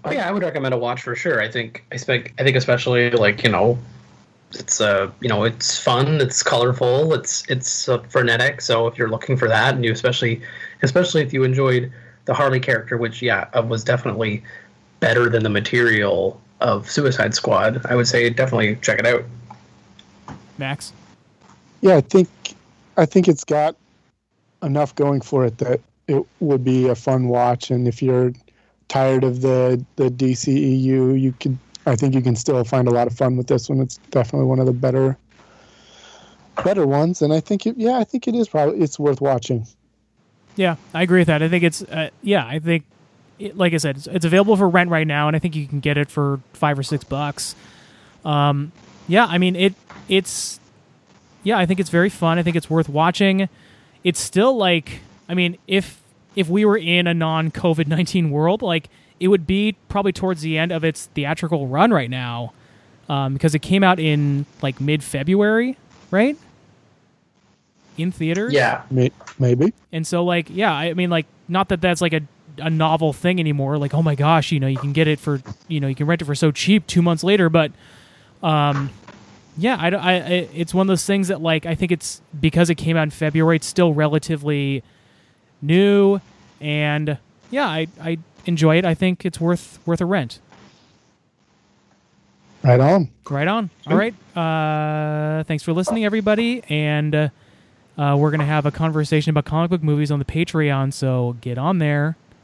Oh yeah, I would recommend a watch for sure. I think I spec I think especially like you know, it's uh you know it's fun, it's colorful, it's it's uh, frenetic. So if you're looking for that, and you especially especially if you enjoyed the Harley character, which yeah was definitely better than the material of Suicide Squad, I would say definitely check it out. Max. Yeah, I think I think it's got enough going for it that it would be a fun watch. And if you're tired of the the DCEU, you could. I think you can still find a lot of fun with this one. It's definitely one of the better better ones. And I think it, yeah, I think it is probably it's worth watching. Yeah, I agree with that. I think it's uh, yeah, I think it, like I said, it's, it's available for rent right now, and I think you can get it for five or six bucks. Um, yeah, I mean it. It's yeah, I think it's very fun. I think it's worth watching. it's still like I mean, if if we were in a non COVID nineteen world, like it would be probably towards the end of its theatrical run right now, um, because it came out in like mid February, right? In theaters, Yeah. Maybe. and so like yeah, I mean like not that that's like a a novel thing anymore. Like oh my gosh, you know you can get it for you know you can rent it for so cheap two months later, but um yeah, I, I, I- it's one of those things that like I think it's because it came out in February. It's still relatively new, and yeah, I I enjoy it. I think it's worth worth a rent. Right on. Right on. All right. Uh, thanks for listening, everybody, and uh, uh, we're gonna have a conversation about comic book movies on the Patreon. So get on there,